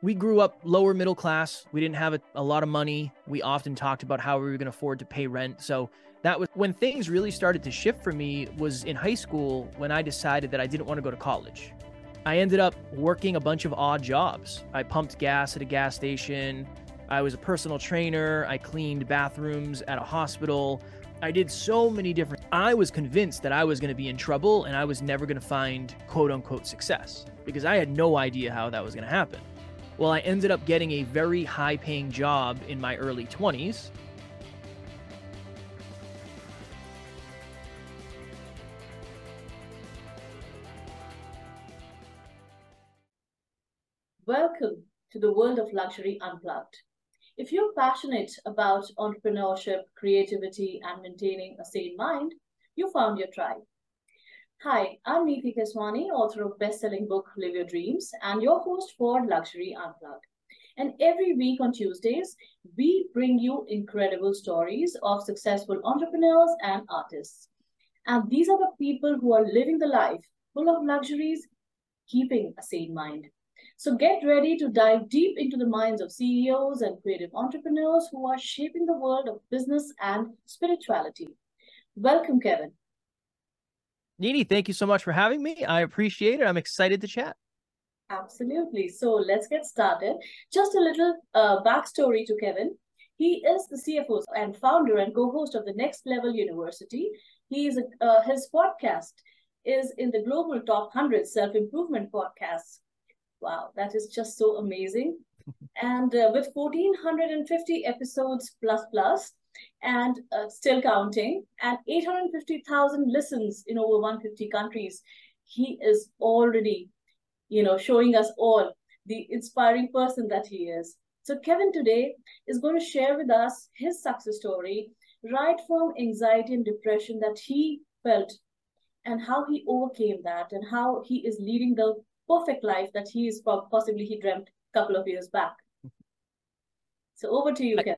we grew up lower middle class. We didn't have a, a lot of money. We often talked about how we were going to afford to pay rent. So that was when things really started to shift for me was in high school when I decided that I didn't want to go to college. I ended up working a bunch of odd jobs. I pumped gas at a gas station. I was a personal trainer. I cleaned bathrooms at a hospital. I did so many different. I was convinced that I was going to be in trouble and I was never going to find quote unquote success because I had no idea how that was going to happen. Well, I ended up getting a very high paying job in my early 20s. Welcome to the world of luxury unplugged. If you're passionate about entrepreneurship, creativity, and maintaining a sane mind, you found your tribe. Hi, I'm Neeti Keswani, author of best-selling book Live Your Dreams, and your host for Luxury Unplugged. And every week on Tuesdays, we bring you incredible stories of successful entrepreneurs and artists. And these are the people who are living the life full of luxuries, keeping a sane mind. So get ready to dive deep into the minds of CEOs and creative entrepreneurs who are shaping the world of business and spirituality. Welcome, Kevin. Nini, thank you so much for having me. I appreciate it. I'm excited to chat. Absolutely. So let's get started. Just a little uh, backstory to Kevin. He is the CFO and founder and co-host of the Next Level University. He is a, uh, his podcast is in the global top 100 self-improvement podcasts Wow, that is just so amazing. and uh, with 1450 episodes plus plus, and uh, still counting, and 850,000 listens in over 150 countries, he is already, you know, showing us all the inspiring person that he is. So Kevin today is going to share with us his success story, right from anxiety and depression that he felt and how he overcame that and how he is leading the perfect life that he is possibly he dreamt a couple of years back. So over to you, Ken.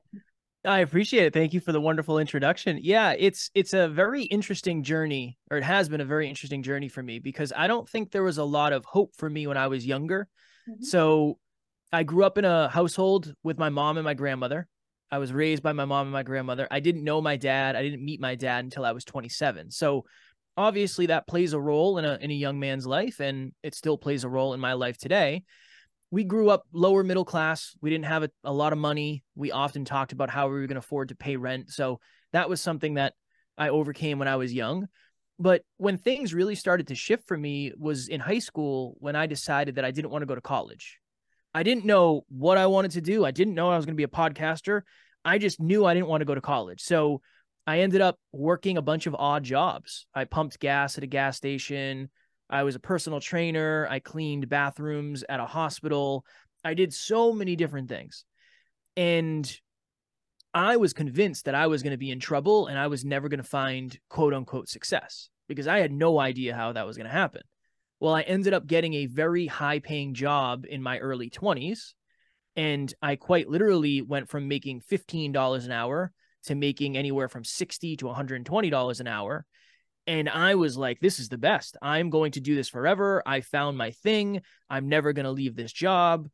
I appreciate it. Thank you for the wonderful introduction. Yeah, it's it's a very interesting journey, or it has been a very interesting journey for me because I don't think there was a lot of hope for me when I was younger. Mm-hmm. So I grew up in a household with my mom and my grandmother. I was raised by my mom and my grandmother. I didn't know my dad. I didn't meet my dad until I was 27. So obviously that plays a role in a in a young man's life and it still plays a role in my life today we grew up lower middle class. We didn't have a, a lot of money. We often talked about how we were going to afford to pay rent. So that was something that i overcame when i was young. But when things really started to shift for me was in high school when i decided that i didn't want to go to college. I didn't know what i wanted to do. I didn't know i was going to be a podcaster. I just knew i didn't want to go to college. So I ended up working a bunch of odd jobs. I pumped gas at a gas station. I was a personal trainer. I cleaned bathrooms at a hospital. I did so many different things. And I was convinced that I was going to be in trouble and I was never going to find quote unquote success because I had no idea how that was going to happen. Well, I ended up getting a very high paying job in my early 20s. And I quite literally went from making $15 an hour to making anywhere from 60 to $120 an hour. And I was like, this is the best. I'm going to do this forever. I found my thing. I'm never going to leave this job.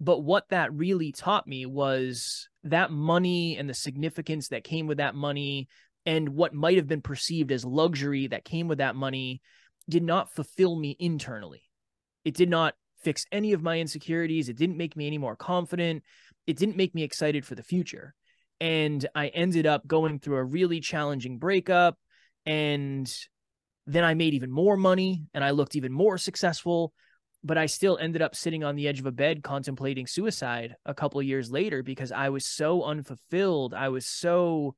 But what that really taught me was that money and the significance that came with that money and what might have been perceived as luxury that came with that money did not fulfill me internally. It did not fix any of my insecurities. It didn't make me any more confident. It didn't make me excited for the future and I ended up going through a really challenging breakup and then I made even more money and I looked even more successful but I still ended up sitting on the edge of a bed contemplating suicide a couple years later because I was so unfulfilled. I was so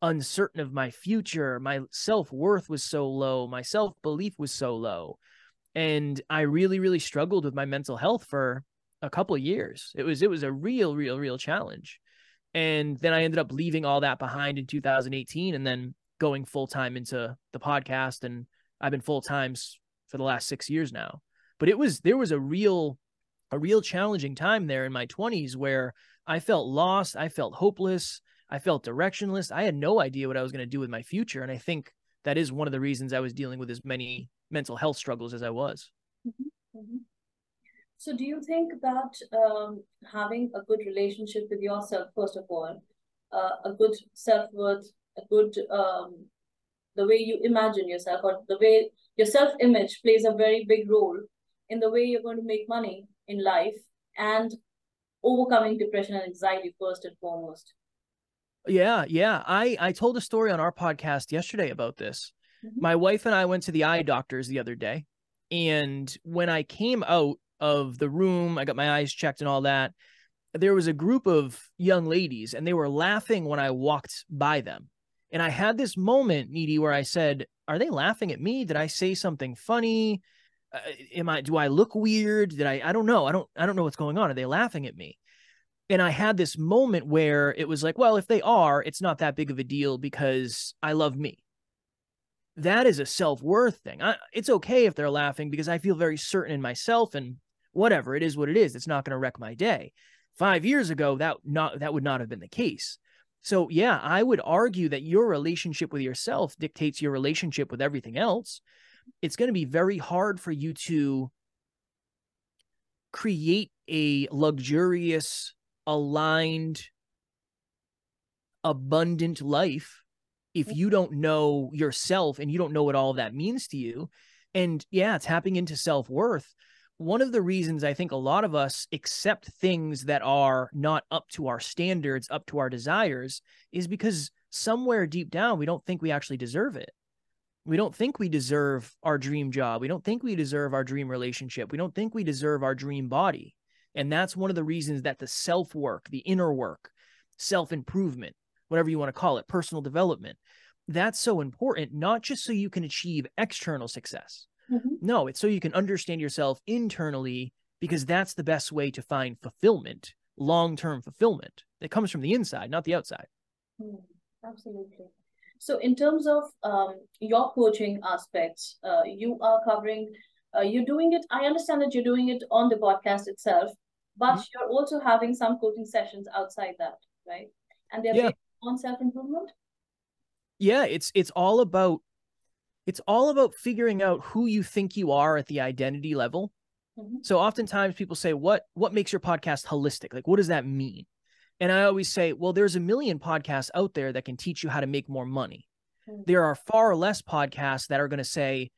uncertain of my future. My self-worth was so low. My self-belief was so low. And I really really struggled with my mental health for a couple years. It was it was a real real real challenge. And then I ended up leaving all that behind in 2018 and then going full time into the podcast. And I've been full times for the last six years now. But it was, there was a real, a real challenging time there in my 20s where I felt lost. I felt hopeless. I felt directionless. I had no idea what I was going to do with my future. And I think that is one of the reasons I was dealing with as many mental health struggles as I was. Mm-hmm. Mm-hmm. So, do you think that um, having a good relationship with yourself, first of all, uh, a good self worth, a good um, the way you imagine yourself, or the way your self image plays a very big role in the way you're going to make money in life and overcoming depression and anxiety first and foremost. Yeah, yeah. I I told a story on our podcast yesterday about this. Mm-hmm. My wife and I went to the eye doctors the other day, and when I came out of the room. I got my eyes checked and all that. There was a group of young ladies and they were laughing when I walked by them. And I had this moment, Neeti, where I said, Are they laughing at me? Did I say something funny? Uh, am I do I look weird? Did I I don't know. I don't I don't know what's going on. Are they laughing at me? And I had this moment where it was like, well, if they are, it's not that big of a deal because I love me that is a self-worth thing. I, it's okay if they're laughing because I feel very certain in myself and whatever it is what it is it's not going to wreck my day five years ago that not that would not have been the case so yeah i would argue that your relationship with yourself dictates your relationship with everything else. It's going to be very hard for you to create a luxurious aligned abundant life if mm. you don't know yourself and you don't know what all that means to you. And yeah tapping into self-worth one of the reasons I think a lot of us accept things that are not up to our standards, up to our desires, is because somewhere deep down, we don't think we actually deserve it. We don't think we deserve our dream job. We don't think we deserve our dream relationship. We don't think we deserve our dream body. And that's one of the reasons that the self work, the inner work, self improvement, whatever you want to call it, personal development, that's so important, not just so you can achieve external success, Mm-hmm. No, it's so you can understand yourself internally because that's the best way to find fulfillment, long term fulfillment. that comes from the inside, not the outside. Mm, absolutely. So, in terms of um, your coaching aspects, uh, you are covering, uh, you're doing it. I understand that you're doing it on the podcast itself, but mm-hmm. you're also having some coaching sessions outside that, right? And they're yeah. on self improvement. Yeah, it's it's all about it's all about figuring out who you think you are at the identity level. Mm-hmm. So oftentimes people say, what what makes your podcast holistic? Like, what does that mean? And I always say, well, there's a million podcasts out there that can teach you how to make more money. Mm-hmm. There are far less podcasts that are going to say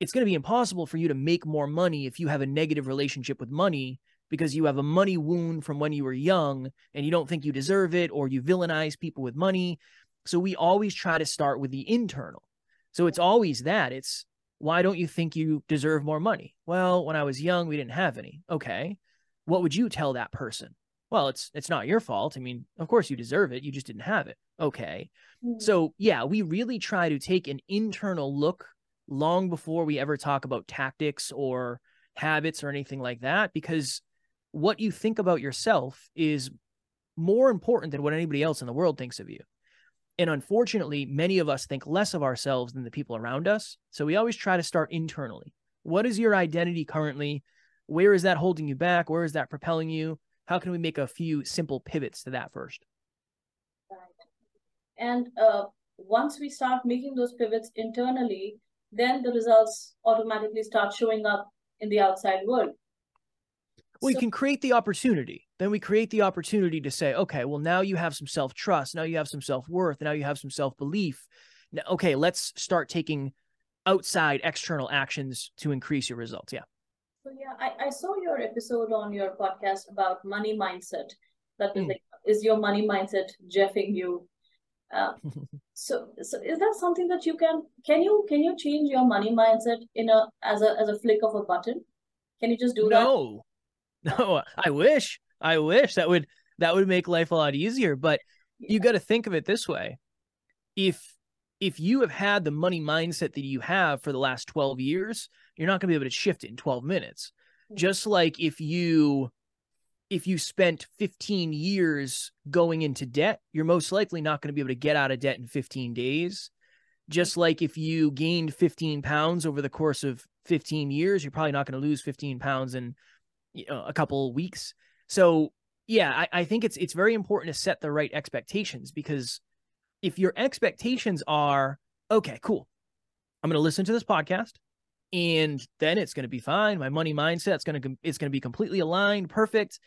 it's going to be impossible for you to make more money if you have a negative relationship with money because you have a money wound from when you were young and you don't think you deserve it or you villainize people with money. So we always try to start with the internal. So it's always that. It's why don't you think you deserve more money? Well, when I was young, we didn't have any. Okay. What would you tell that person? Well, it's it's not your fault. I mean, of course you deserve it. You just didn't have it. Okay. Mm-hmm. So, yeah, we really try to take an internal look long before we ever talk about tactics or habits or anything like that because what you think about yourself is more important than what anybody else in the world thinks of you. And unfortunately, many of us think less of ourselves than the people around us. So we always try to start internally. What is your identity currently? Where is that holding you back? Where is that propelling you? How can we make a few simple pivots to that first? And uh, once we start making those pivots internally, then the results automatically start showing up in the outside world. We so, can create the opportunity then we create the opportunity to say, okay, well, now you have some self trust. Now you have some self worth. Now you have some self belief. Okay, let's start taking outside external actions to increase your results. Yeah. So, yeah, I, I saw your episode on your podcast about money mindset. That is, mm. like, is your money mindset jeffing you? Uh, so, so is that something that you can can you can you change your money mindset in a as a as a flick of a button? Can you just do no. that? No, no. I wish. I wish that would that would make life a lot easier. But you got to think of it this way: if if you have had the money mindset that you have for the last 12 years, you're not going to be able to shift it in 12 minutes. Just like if you if you spent 15 years going into debt, you're most likely not going to be able to get out of debt in 15 days. Just like if you gained 15 pounds over the course of 15 years, you're probably not going to lose 15 pounds in you know, a couple weeks. So yeah, I, I think it's it's very important to set the right expectations because if your expectations are okay, cool, I'm going to listen to this podcast, and then it's going to be fine. My money mindset's going to it's going to be completely aligned, perfect.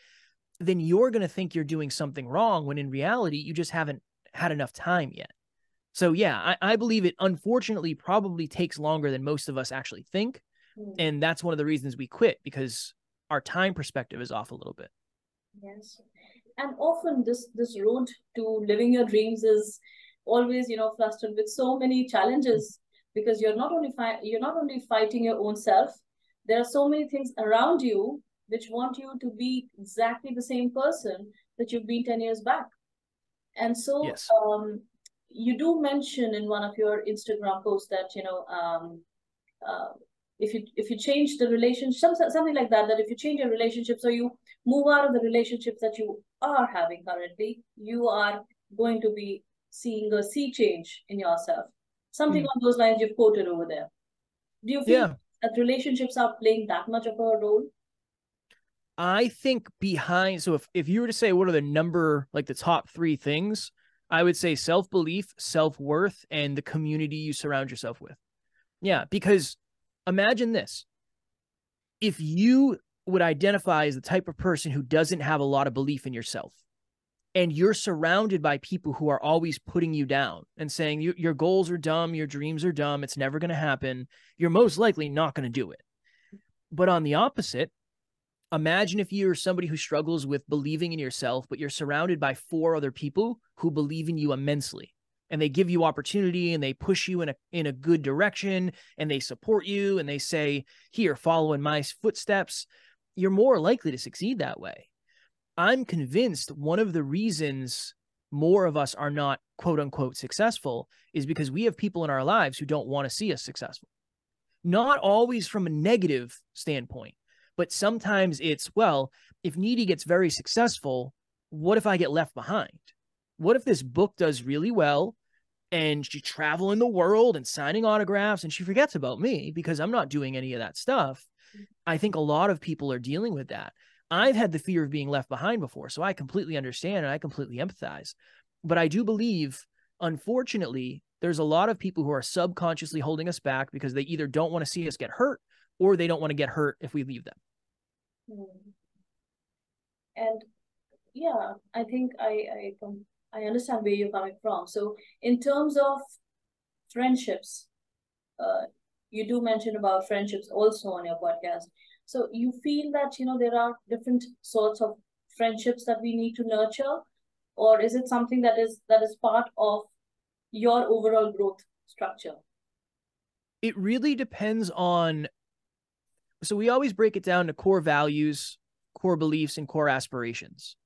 Then you're going to think you're doing something wrong when in reality you just haven't had enough time yet. So yeah, I, I believe it unfortunately probably takes longer than most of us actually think. Mm. And that's one of the reasons we quit because our time perspective is off a little bit. Yes. And often this this road to living your dreams is always, you know, flustered with so many challenges because you're not only fi- you're not only fighting your own self, there are so many things around you which want you to be exactly the same person that you've been 10 years back. And so yes. um, you do mention in one of your Instagram posts that you know um, uh, if you if you change the relationship something like that that if you change your relationships or you move out of the relationships that you are having currently you are going to be seeing a sea change in yourself something mm. on those lines you've quoted over there do you feel yeah. that relationships are playing that much of a role I think behind so if if you were to say what are the number like the top 3 things I would say self belief, self worth, and the community you surround yourself with. Yeah, because imagine this if you would identify as the type of person who doesn't have a lot of belief in yourself, and you're surrounded by people who are always putting you down and saying your goals are dumb, your dreams are dumb, it's never going to happen, you're most likely not going to do it. But on the opposite, imagine if you're somebody who struggles with believing in yourself, but you're surrounded by four other people who believe in you immensely and they give you opportunity and they push you in a in a good direction and they support you and they say here follow in my footsteps you're more likely to succeed that way i'm convinced one of the reasons more of us are not quote unquote successful is because we have people in our lives who don't want to see us successful not always from a negative standpoint but sometimes it's, well, if Neeti gets very successful, what if I get left behind? What if this book does really well and she's traveling the world and signing autographs and she forgets about me because I'm not doing any of that stuff? I think a lot of people are dealing with that. I've had the fear of being left behind before, so I completely understand and I completely empathize. But I do believe, unfortunately, there's a lot of people who are subconsciously holding us back because they either don't want to see us get hurt or they don't want to get hurt if we leave them. Hmm. And yeah, I think I I I understand where you're coming from. So in terms of friendships, uh, you do mention about friendships also on your podcast. So you feel that you know there are different sorts of friendships that we need to nurture, or is it something that is that is part of your overall growth structure? It really depends on so we always break it down to core values, core beliefs, and core aspirations.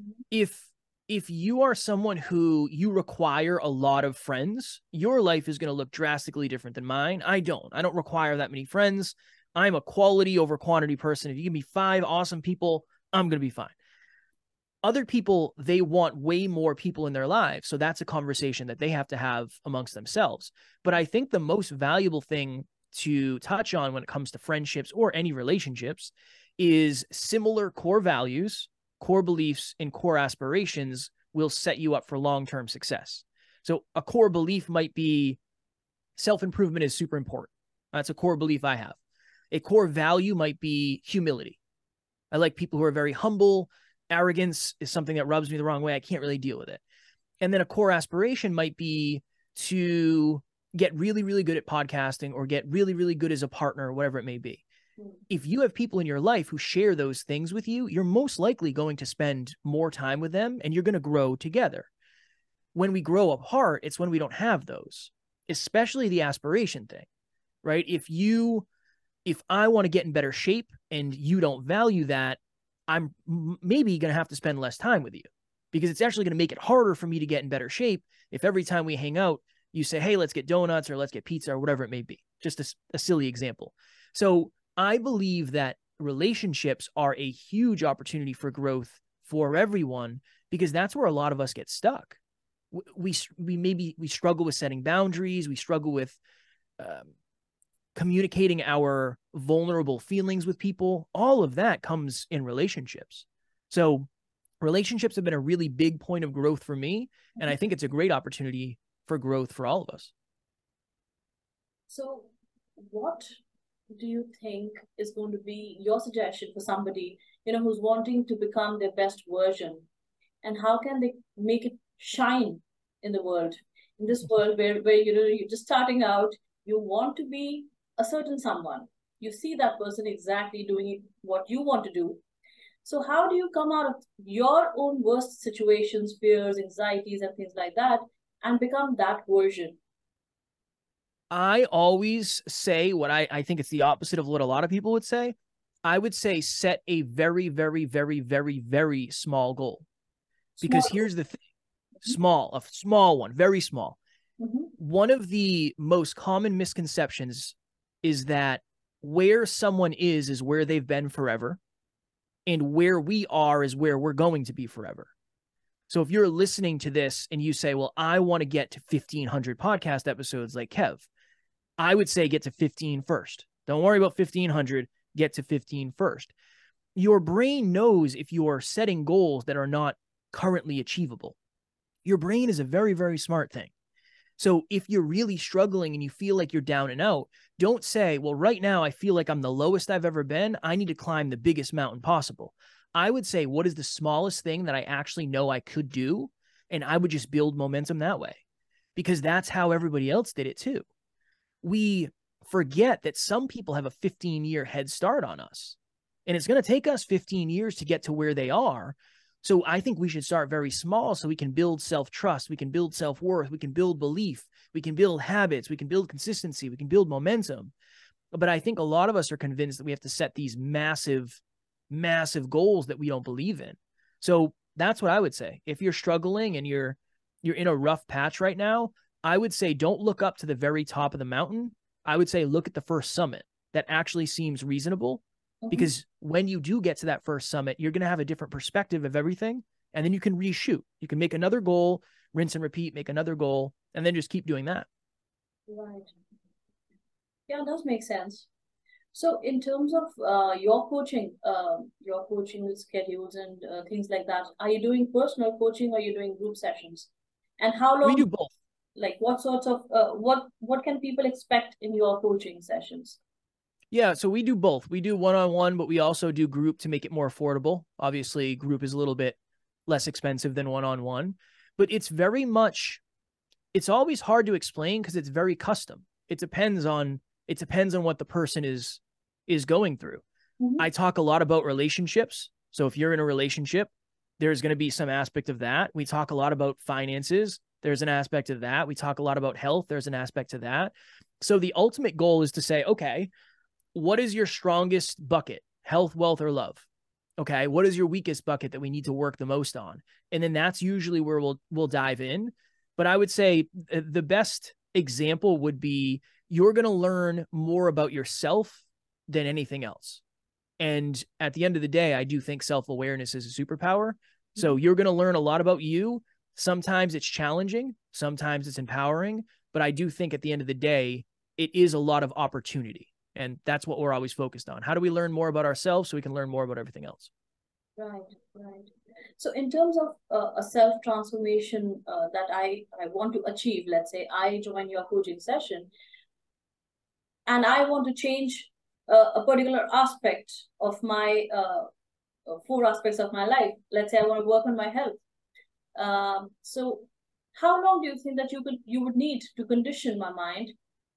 Mm-hmm. If if you are someone who you require a lot of friends, your life is going to look drastically different than mine. I don't. I don't require that many friends. I'm a quality over quantity person. If you give me five awesome people, I'm going to be fine. Other people, they want way more people in their lives. So that's a conversation that they have to have amongst themselves. But I think the most valuable thing to touch on when it comes to friendships or any relationships is similar core values, core beliefs, and core aspirations will set you up for long term success. So, a core belief might be self improvement is super important. That's a core belief I have. A core value might be humility. I like people who are very humble. Arrogance is something that rubs me the wrong way. I can't really deal with it. And then a core aspiration might be to get really, really good at podcasting or get really, really good as a partner whatever it may be. If you have people in your life who share those things with you, you're most likely going to spend more time with them and you're going to grow together. When we grow apart, it's when we don't have those, especially the aspiration thing, right? If you, if I want to get in better shape and you don't value that, I'm maybe going to have to spend less time with you because it's actually going to make it harder for me to get in better shape if every time we hang out, you say, hey, let's get donuts or let's get pizza or whatever it may be. Just a, a silly example. So I believe that relationships are a huge opportunity for growth for everyone because that's where a lot of us get stuck. We we maybe we struggle with setting boundaries. We struggle with um, communicating our vulnerable feelings with people. All of that comes in relationships. So relationships have been a really big point of growth for me, and I think it's a great opportunity for growth for all of us. So, what do you think is going to be your suggestion for somebody you know who's wanting to become their best version? And how can they make it shine in the world? In this mm-hmm. world where, where you know you're just starting out you want to be a certain someone. You see that person exactly doing what you want to do. So how do you come out of your own worst situations fears anxieties and things like that and become that version I always say what I, I think it's the opposite of what a lot of people would say. I would say set a very, very, very, very, very small goal. Because small. here's the thing small, a small one, very small. Mm-hmm. One of the most common misconceptions is that where someone is, is where they've been forever. And where we are is where we're going to be forever. So if you're listening to this and you say, well, I want to get to 1500 podcast episodes like Kev, I would say get to 15 first. Don't worry about 1500, get to 15 first. Your brain knows if you are setting goals that are not currently achievable. Your brain is a very, very smart thing. So if you're really struggling and you feel like you're down and out, don't say, well, right now I feel like I'm the lowest I've ever been. I need to climb the biggest mountain possible. I would say, what is the smallest thing that I actually know I could do? And I would just build momentum that way because that's how everybody else did it too we forget that some people have a 15 year head start on us. And it's going to take us 15 years to get to where they are. So I think we should start very small so we can build self trust, we can build self worth, we can build belief, we can build habits, we can build consistency, we can build momentum. But I think a lot of us are convinced that we have to set these massive, massive goals that we don't believe in. So that's what I would say. If you're struggling and you're you're in a rough patch right now, I would say don't look up to the very top of the mountain. I would say look at the first summit. That actually seems reasonable mm-hmm. because when you do get to that first summit, you're going to have a different perspective of everything. And then you can reshoot. You can make another goal, rinse and repeat, make another goal, and then just keep doing that. Right. Yeah, it does make sense. So, in terms of uh, your coaching, uh, your coaching schedules and uh, things like that, are you doing personal coaching or are you doing group sessions? And how long? We do both like what sorts of uh, what what can people expect in your coaching sessions? Yeah so we do both. We do one-on-one but we also do group to make it more affordable. Obviously group is a little bit less expensive than one-on-one but it's very much it's always hard to explain because it's very custom. It depends on it depends on what the person is is going through. Mm-hmm. i talk a lot about relationships. So if you're in a relationship there's going to be some aspect of that. We talk a lot about finances there's an aspect of that. We talk a lot about health. There's an aspect to that. So the ultimate goal is to say, okay, what is your strongest bucket? Health, wealth, or love? Okay. What is your weakest bucket that we need to work the most on? And then that's usually where we'll we'll dive in. But I would say uh, the best example would be you're going to learn more about yourself than anything else. And at the end of the day, I do think self awareness is a superpower. So mm-hmm. you're going to learn a lot about you Sometimes it's challenging, sometimes it's empowering, but I do think at the end of the day, it is a lot of opportunity. And that's what we're always focused on. How do we learn more about ourselves so we can learn more about everything else? Right, right. So, in terms of uh, a self transformation uh, that I, I want to achieve, let's say I join your coaching session and I want to change uh, a particular aspect of my uh, four aspects of my life. Let's say I want to work on my health. Um, so how long do you think that you could you would need to condition my mind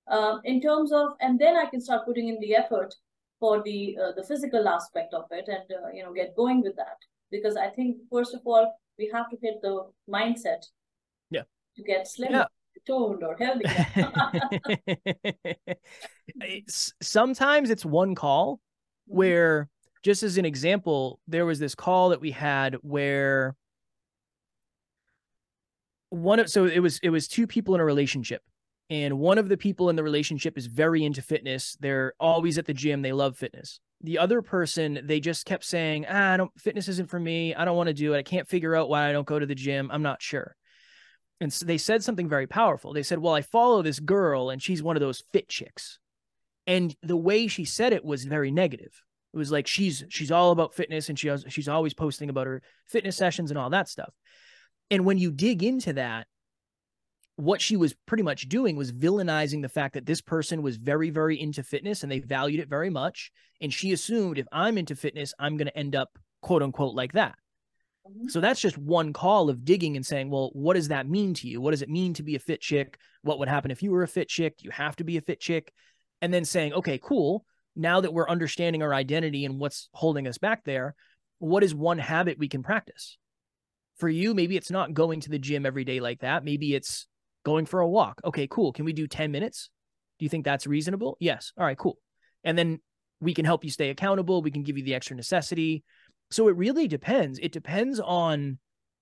um, in terms of and then I can start putting in the effort for the uh, the physical aspect of it and uh, you know get going with that because I think first of all we have to hit the mindset yeah to get slim yeah. toned or healthy it's, sometimes it's one call mm-hmm. where just as an example there was this call that we had where one of so it was it was two people in a relationship and one of the people in the relationship is very into fitness. They're always at the gym. They love fitness. The other person they just kept saying ah, i don't fitness isn't for me. I don't want to do it. I can't figure out why i don't go to the gym. I'm not sure. And so they said something very powerful. They said well i follow this girl and she's one of those fit chicks. And the way she said it was very negative. It was like she's she's all about fitness and she has, she's always posting about her fitness sessions and all that stuff and when you dig into that, what she was pretty much doing was villainizing the fact that this person was very, very into fitness and they valued it very much. And she assumed if I'm into fitness, I'm going to end up quote unquote like that. Mm-hmm. So that's just one call of digging and saying, well, what does that mean to you? What does it mean to be a fit chick? What would happen if you were a fit chick? You have to be a fit chick. And then saying, okay, cool. Now that we're understanding our identity and what's holding us back there, what is one habit we can practice? For you, maybe it's not going to the gym every day like that. Maybe it's going for a walk. Okay, cool. Can we do 10 minutes? Do you think that's reasonable? Yes. All right, cool. And then we can help you stay accountable. We can give you the extra necessity. So it really depends. It depends on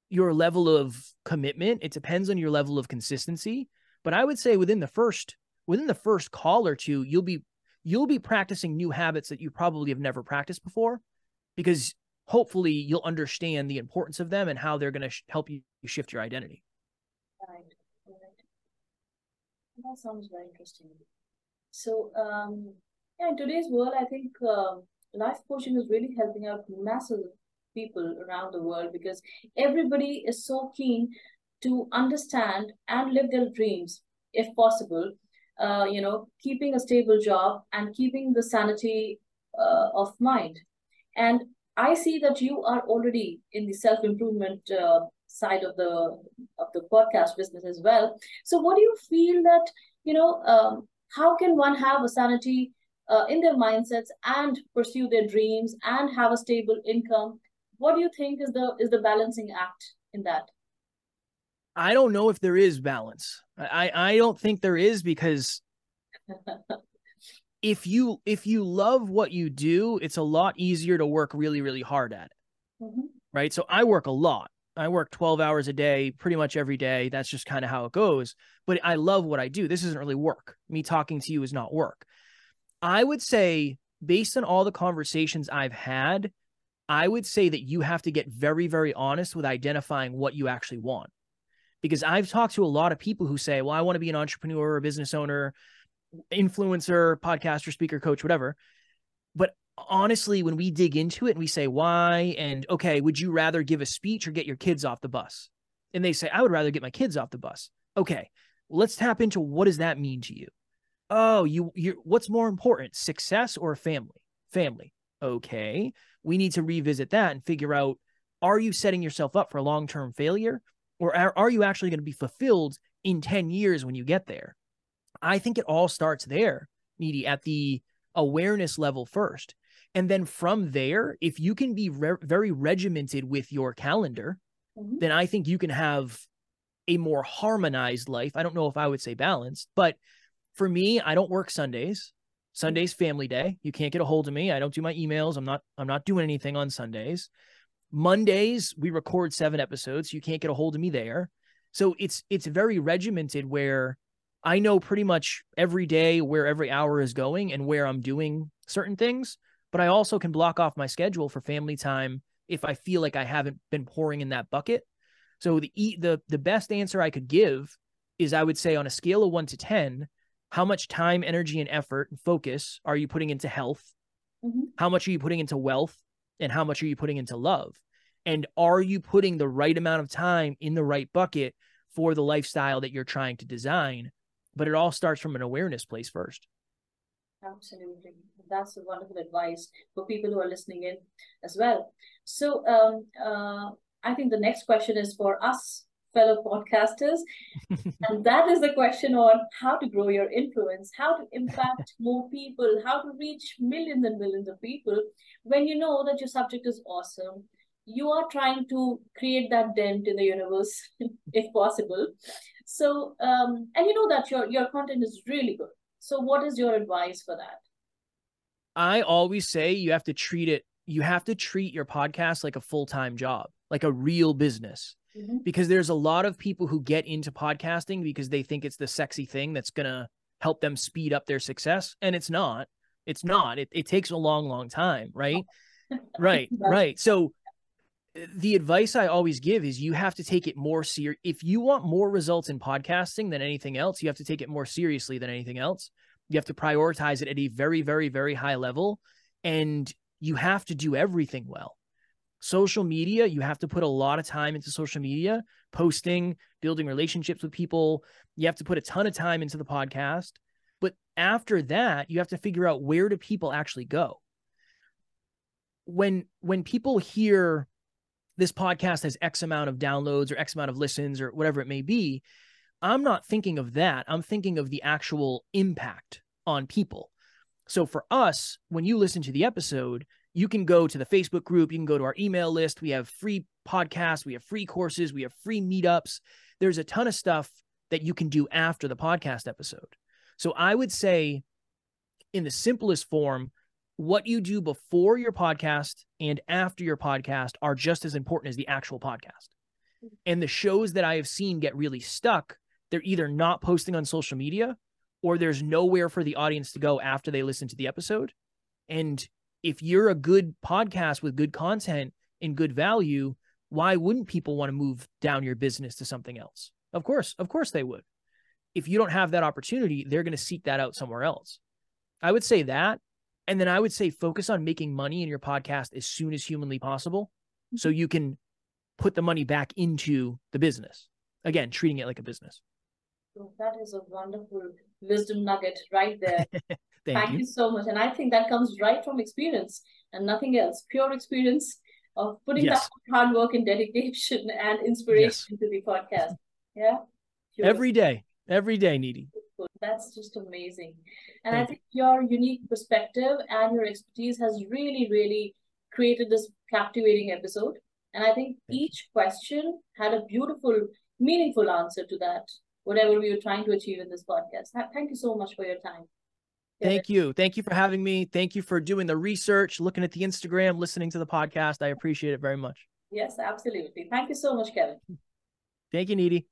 your level of commitment. It depends on your level of consistency. But I would say within the first within the first call or two, you'll be you'll be practicing new habits that you probably have never practiced before because hopefully you'll understand the importance of them and how they're going to sh- help you shift your identity. Right. That sounds very interesting. So, um, yeah, in today's world, I think uh, life coaching is really helping out massive people around the world because everybody is so keen to understand and live their dreams, if possible. Uh, you know, keeping a stable job and keeping the sanity uh, of mind. And I see that you are already in the self improvement uh, side of the of the podcast business as well. So, what do you feel that you know? Um, how can one have a sanity uh, in their mindsets and pursue their dreams and have a stable income? What do you think is the is the balancing act in that? I don't know if there is balance. I I don't think there is because if you if you love what you do, it's a lot easier to work really really hard at it. Mm-hmm. Right? So I work a lot. I work 12 hours a day pretty much every day. That's just kind of how it goes. But I love what I do. This isn't really work. Me talking to you is not work. I would say based on all the conversations I've had, I would say that you have to get very very honest with identifying what you actually want. Because I've talked to a lot of people who say, "Well, I want to be an entrepreneur or a business owner." Influencer, podcaster, speaker, coach, whatever. But honestly, when we dig into it and we say why, and okay, would you rather give a speech or get your kids off the bus? And they say, I would rather get my kids off the bus. Okay, let's tap into what does that mean to you? Oh, you you what's more important, success or family? Family. Okay. We need to revisit that and figure out are you setting yourself up for long-term failure or are, are you actually going to be fulfilled in 10 years when you get there? I think it all starts there, Neeti, at the awareness level first. And then from there, if you can be re- very regimented with your calendar, mm-hmm. then I think you can have a more harmonized life. I don't know if I would say balanced, but for me, I don't work Sundays. Sunday's family day. You can't get a hold of me. I don't do my emails. I'm not I'm not doing anything on Sundays. Mondays we record 7 episodes. So you can't get a hold of me there. So it's it's very regimented where I know pretty much every day where every hour is going and where I'm doing certain things, but I also can block off my schedule for family time if I feel like I haven't been pouring in that bucket. So the the the best answer I could give is I would say on a scale of 1 to 10, how much time, energy and effort and focus are you putting into health? Mm-hmm. How much are you putting into wealth and how much are you putting into love? And are you putting the right amount of time in the right bucket for the lifestyle that you're trying to design? But it all starts from an awareness place first. Absolutely. That's a wonderful advice for people who are listening in as well. So um, uh, I think the next question is for us fellow podcasters. and that is the question on how to grow your influence, how to impact more people, how to reach millions and millions of people when you know that your subject is awesome. You are trying to create that dent in the universe, if possible. So, um, and you know that your your content is really good. So, what is your advice for that? I always say you have to treat it. You have to treat your podcast like a full time job, like a real business. Mm-hmm. Because there's a lot of people who get into podcasting because they think it's the sexy thing that's gonna help them speed up their success, and it's not. It's not. It it takes a long, long time, right? right, right. So the advice I always give is you have to take it more serious. If you want more results in podcasting than anything else, you have to take it more seriously than anything else. You have to prioritize it at a very, very, very high level. And you have to do everything well. social media, you have to put a lot of time into social media, posting, building relationships with people. You have to put a ton of time into the podcast. But after that, you have to figure out where do people actually go? When when people hear this podcast has X amount of downloads or X amount of listens or whatever it may be, I'm not thinking of that. I'm thinking of the actual impact on people. So for us, when you listen to the episode, you can go to the Facebook group, you can go to our email list. We have free podcasts, we have free courses, we have free meetups. There's a ton of stuff that you can do after the podcast episode. So I would say, in the simplest form, what you do before your podcast and after your podcast are just as important as the actual podcast. And the shows that I have seen get really stuck, they're either not posting on social media or there's nowhere for the audience to go after they listen to the episode. And if you're a good podcast with good content and good value, why wouldn't people want to move down your business to something else? Of course, of course they would. If you don't have that opportunity, they're going to seek that out somewhere else. I would say that. And then I would say focus on making money in your podcast as soon as humanly possible so mm-hmm. you can put the money back into the business. Again, treating it like a business. That is a wonderful wisdom nugget right there. Thank, Thank you. you so much. And I think that comes right from experience and nothing else. Pure experience of putting Yes. that hard work and dedication and inspiration to the podcast. Yeah. Pure Every day, every day, Neeti. That's just amazing. And I Thank think your unique perspective and your expertise has really, really created this captivating episode. And I think Thank you. each question had a beautiful, meaningful answer to that, whatever we were trying to achieve in this podcast. Thank you so much for your time. Thank you. Thank you for having me. Thank you for doing the research, looking at the Instagram, listening to the podcast. I appreciate it very much. Yes, absolutely. Thank you so much, Kevin. Thank you, Neeti.